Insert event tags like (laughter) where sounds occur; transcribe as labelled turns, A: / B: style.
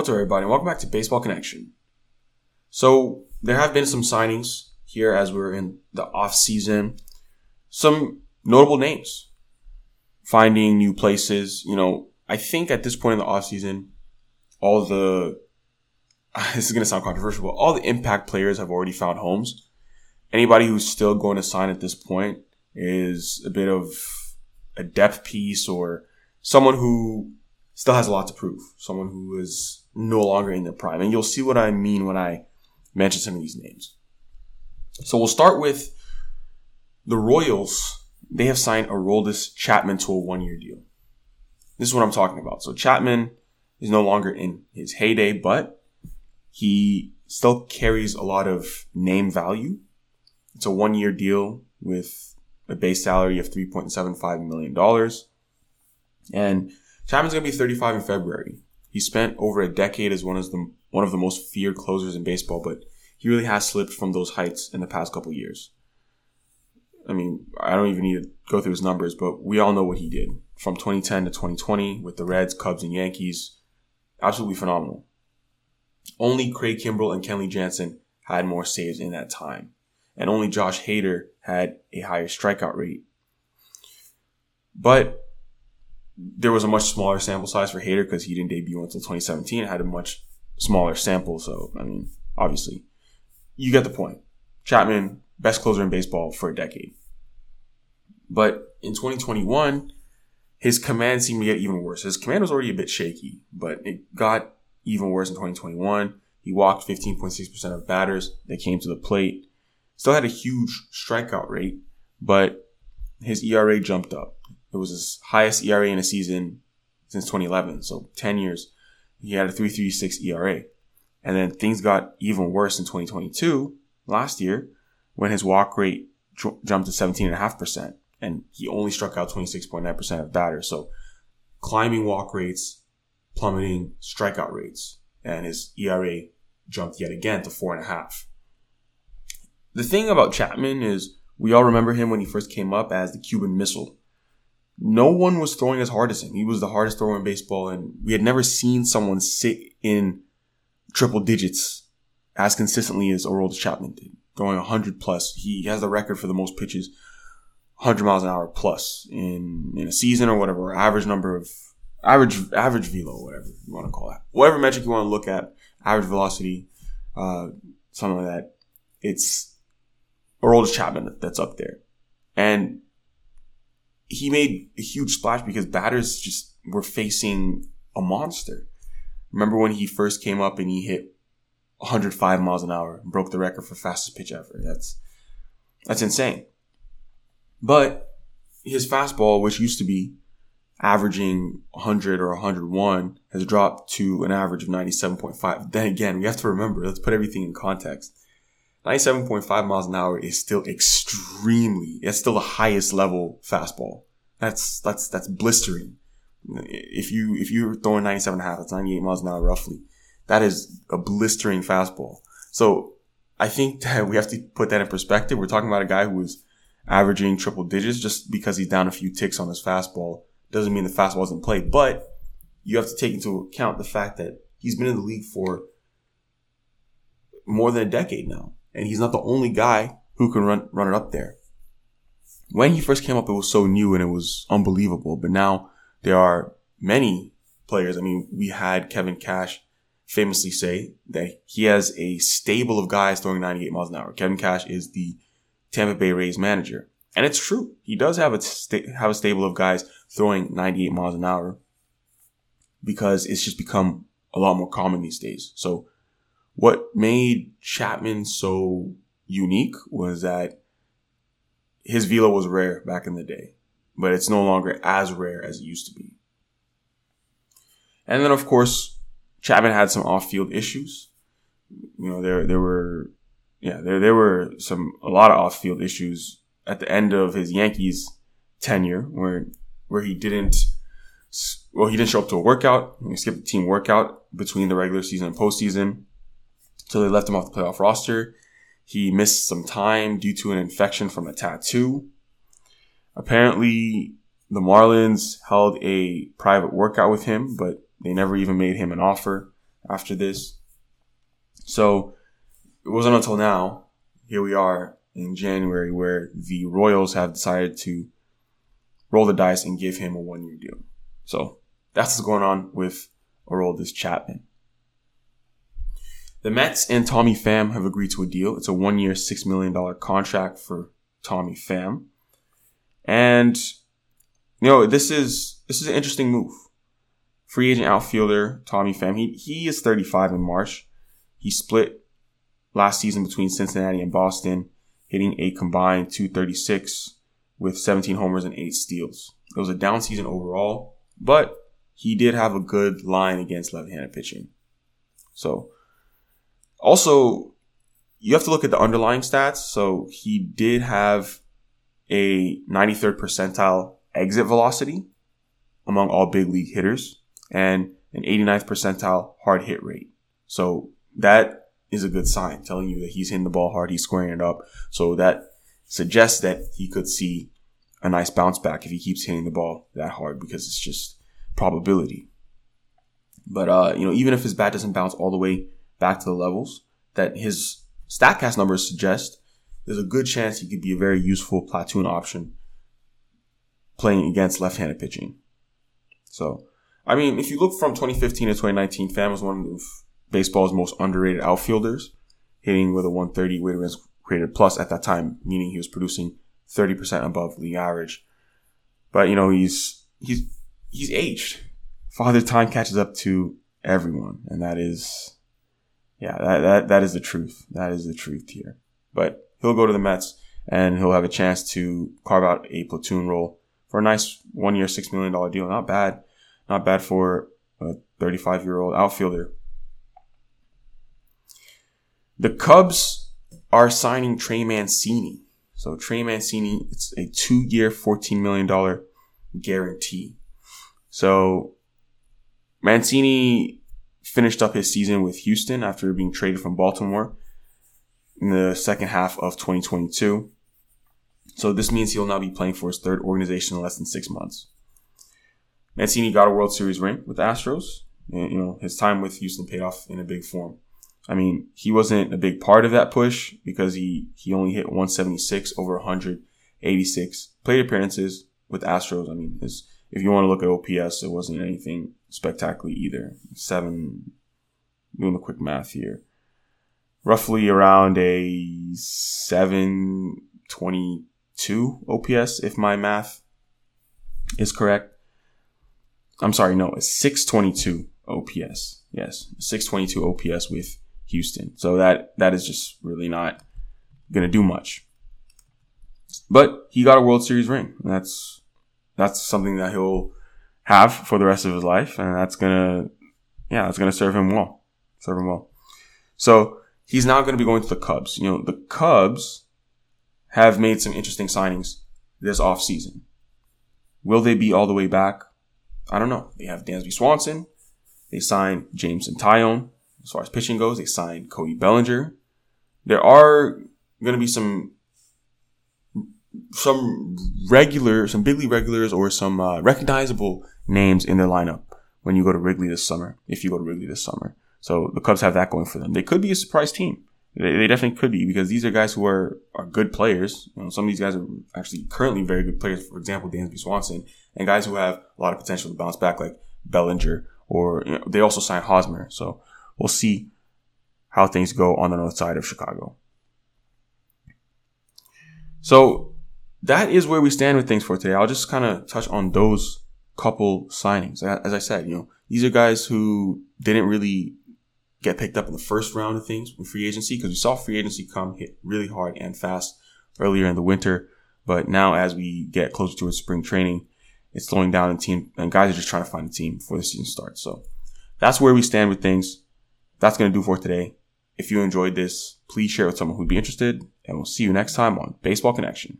A: What's up, everybody? Welcome back to Baseball Connection. So, there have been some signings here as we're in the off season. Some notable names finding new places. You know, I think at this point in the off season, all the (laughs) this is going to sound controversial, but all the impact players have already found homes. Anybody who's still going to sign at this point is a bit of a depth piece or someone who still has a lot to prove. Someone who is no longer in their prime. And you'll see what I mean when I mention some of these names. So we'll start with the Royals. They have signed Aroldis Chapman to a one year deal. This is what I'm talking about. So Chapman is no longer in his heyday, but he still carries a lot of name value. It's a one year deal with a base salary of $3.75 million. And Chapman's going to be 35 in February. He spent over a decade as one of the one of the most feared closers in baseball, but he really has slipped from those heights in the past couple years. I mean, I don't even need to go through his numbers, but we all know what he did from 2010 to 2020 with the Reds, Cubs, and Yankees. Absolutely phenomenal. Only Craig Kimbrel and Kenley Jansen had more saves in that time, and only Josh Hader had a higher strikeout rate. But there was a much smaller sample size for Hader because he didn't debut until 2017. It had a much smaller sample. So, I mean, obviously, you get the point. Chapman, best closer in baseball for a decade. But in 2021, his command seemed to get even worse. His command was already a bit shaky, but it got even worse in 2021. He walked 15.6% of batters that came to the plate. Still had a huge strikeout rate, but his ERA jumped up. It was his highest ERA in a season since 2011. So 10 years. He had a 3.36 ERA. And then things got even worse in 2022, last year, when his walk rate jumped to 17.5%. And he only struck out 26.9% of batters. So climbing walk rates, plummeting strikeout rates. And his ERA jumped yet again to 4.5. The thing about Chapman is we all remember him when he first came up as the Cuban Missile no one was throwing as hard as him. He was the hardest thrower in baseball, and we had never seen someone sit in triple digits as consistently as Aroldis Chapman did, throwing 100 plus. He has the record for the most pitches, 100 miles an hour plus in in a season or whatever, average number of average average velo, whatever you want to call that, whatever metric you want to look at, average velocity, uh, something like that. It's Aroldis Chapman that's up there, and he made a huge splash because batters just were facing a monster. Remember when he first came up and he hit 105 miles an hour and broke the record for fastest pitch ever. That's that's insane. But his fastball, which used to be averaging 100 or 101, has dropped to an average of 97.5. Then again, we have to remember, let's put everything in context. 97.5 miles an hour is still extremely, it's still the highest level fastball. That's, that's, that's blistering. If you, if you're throwing 97 and a half, that's 98 miles an hour roughly. That is a blistering fastball. So I think (laughs) that we have to put that in perspective. We're talking about a guy who is averaging triple digits just because he's down a few ticks on his fastball doesn't mean the fastball isn't play, but you have to take into account the fact that he's been in the league for more than a decade now and he's not the only guy who can run run it up there. When he first came up, it was so new and it was unbelievable. But now there are many players. I mean, we had Kevin Cash famously say that he has a stable of guys throwing 98 miles an hour. Kevin Cash is the Tampa Bay Rays manager. And it's true. He does have a sta- have a stable of guys throwing 98 miles an hour because it's just become a lot more common these days. So what made Chapman so unique was that his velo was rare back in the day, but it's no longer as rare as it used to be. And then, of course, Chapman had some off-field issues. You know, there there were, yeah, there there were some a lot of off-field issues at the end of his Yankees tenure, where where he didn't, well, he didn't show up to a workout. He skipped the team workout between the regular season and postseason. So they left him off the playoff roster. He missed some time due to an infection from a tattoo. Apparently, the Marlins held a private workout with him, but they never even made him an offer after this. So it wasn't until now, here we are in January, where the Royals have decided to roll the dice and give him a one year deal. So that's what's going on with Aroldis Chapman. The Mets and Tommy Pham have agreed to a deal. It's a one year, $6 million contract for Tommy Pham. And, you know, this is, this is an interesting move. Free agent outfielder Tommy Pham, he, he is 35 in March. He split last season between Cincinnati and Boston, hitting a combined 236 with 17 homers and 8 steals. It was a down season overall, but he did have a good line against left-handed pitching. So, also, you have to look at the underlying stats. So he did have a 93rd percentile exit velocity among all big league hitters and an 89th percentile hard hit rate. So that is a good sign telling you that he's hitting the ball hard. He's squaring it up. So that suggests that he could see a nice bounce back if he keeps hitting the ball that hard because it's just probability. But, uh, you know, even if his bat doesn't bounce all the way back to the levels that his StatCast numbers suggest, there's a good chance he could be a very useful platoon option playing against left-handed pitching. So, I mean, if you look from 2015 to 2019, Pham was one of baseball's most underrated outfielders, hitting with a 130 weighted runs created plus at that time, meaning he was producing 30% above league average. But, you know, he's, he's, he's aged. Father time catches up to everyone. And that is, yeah, that, that, that is the truth. That is the truth here. But he'll go to the Mets and he'll have a chance to carve out a platoon role for a nice one year, $6 million deal. Not bad. Not bad for a 35 year old outfielder. The Cubs are signing Trey Mancini. So Trey Mancini, it's a two year, $14 million guarantee. So Mancini finished up his season with Houston after being traded from Baltimore in the second half of 2022. So this means he'll now be playing for his third organization in less than six months. Mancini got a World Series ring with the Astros. And, you know, his time with Houston paid off in a big form. I mean, he wasn't a big part of that push because he, he only hit 176 over 186 plate appearances with Astros. I mean, his, if you want to look at OPS, it wasn't anything spectacular either. Seven, doing the quick math here. Roughly around a 722 OPS, if my math is correct. I'm sorry, no, it's 622 OPS. Yes, 622 OPS with Houston. So that that is just really not going to do much. But he got a World Series ring. That's that's something that he'll have for the rest of his life, and that's gonna, yeah, that's gonna serve him well, serve him well. So he's now going to be going to the Cubs. You know, the Cubs have made some interesting signings this offseason. Will they be all the way back? I don't know. They have Dansby Swanson. They signed Jameson Taillon. As far as pitching goes, they signed Cody Bellinger. There are going to be some some regular, some big league regulars or some uh, recognizable names in their lineup when you go to Wrigley this summer, if you go to Wrigley this summer. So the Cubs have that going for them. They could be a surprise team. They, they definitely could be because these are guys who are, are good players. You know, some of these guys are actually currently very good players. For example, Dansby Swanson and guys who have a lot of potential to bounce back like Bellinger or you know, they also signed Hosmer. So we'll see how things go on the north side of Chicago. So that is where we stand with things for today. I'll just kind of touch on those couple signings. As I said, you know, these are guys who didn't really get picked up in the first round of things with free agency because we saw free agency come hit really hard and fast earlier in the winter. But now as we get closer to spring training, it's slowing down the team and guys are just trying to find a team before the season starts. So that's where we stand with things. That's going to do for today. If you enjoyed this, please share with someone who'd be interested and we'll see you next time on Baseball Connection.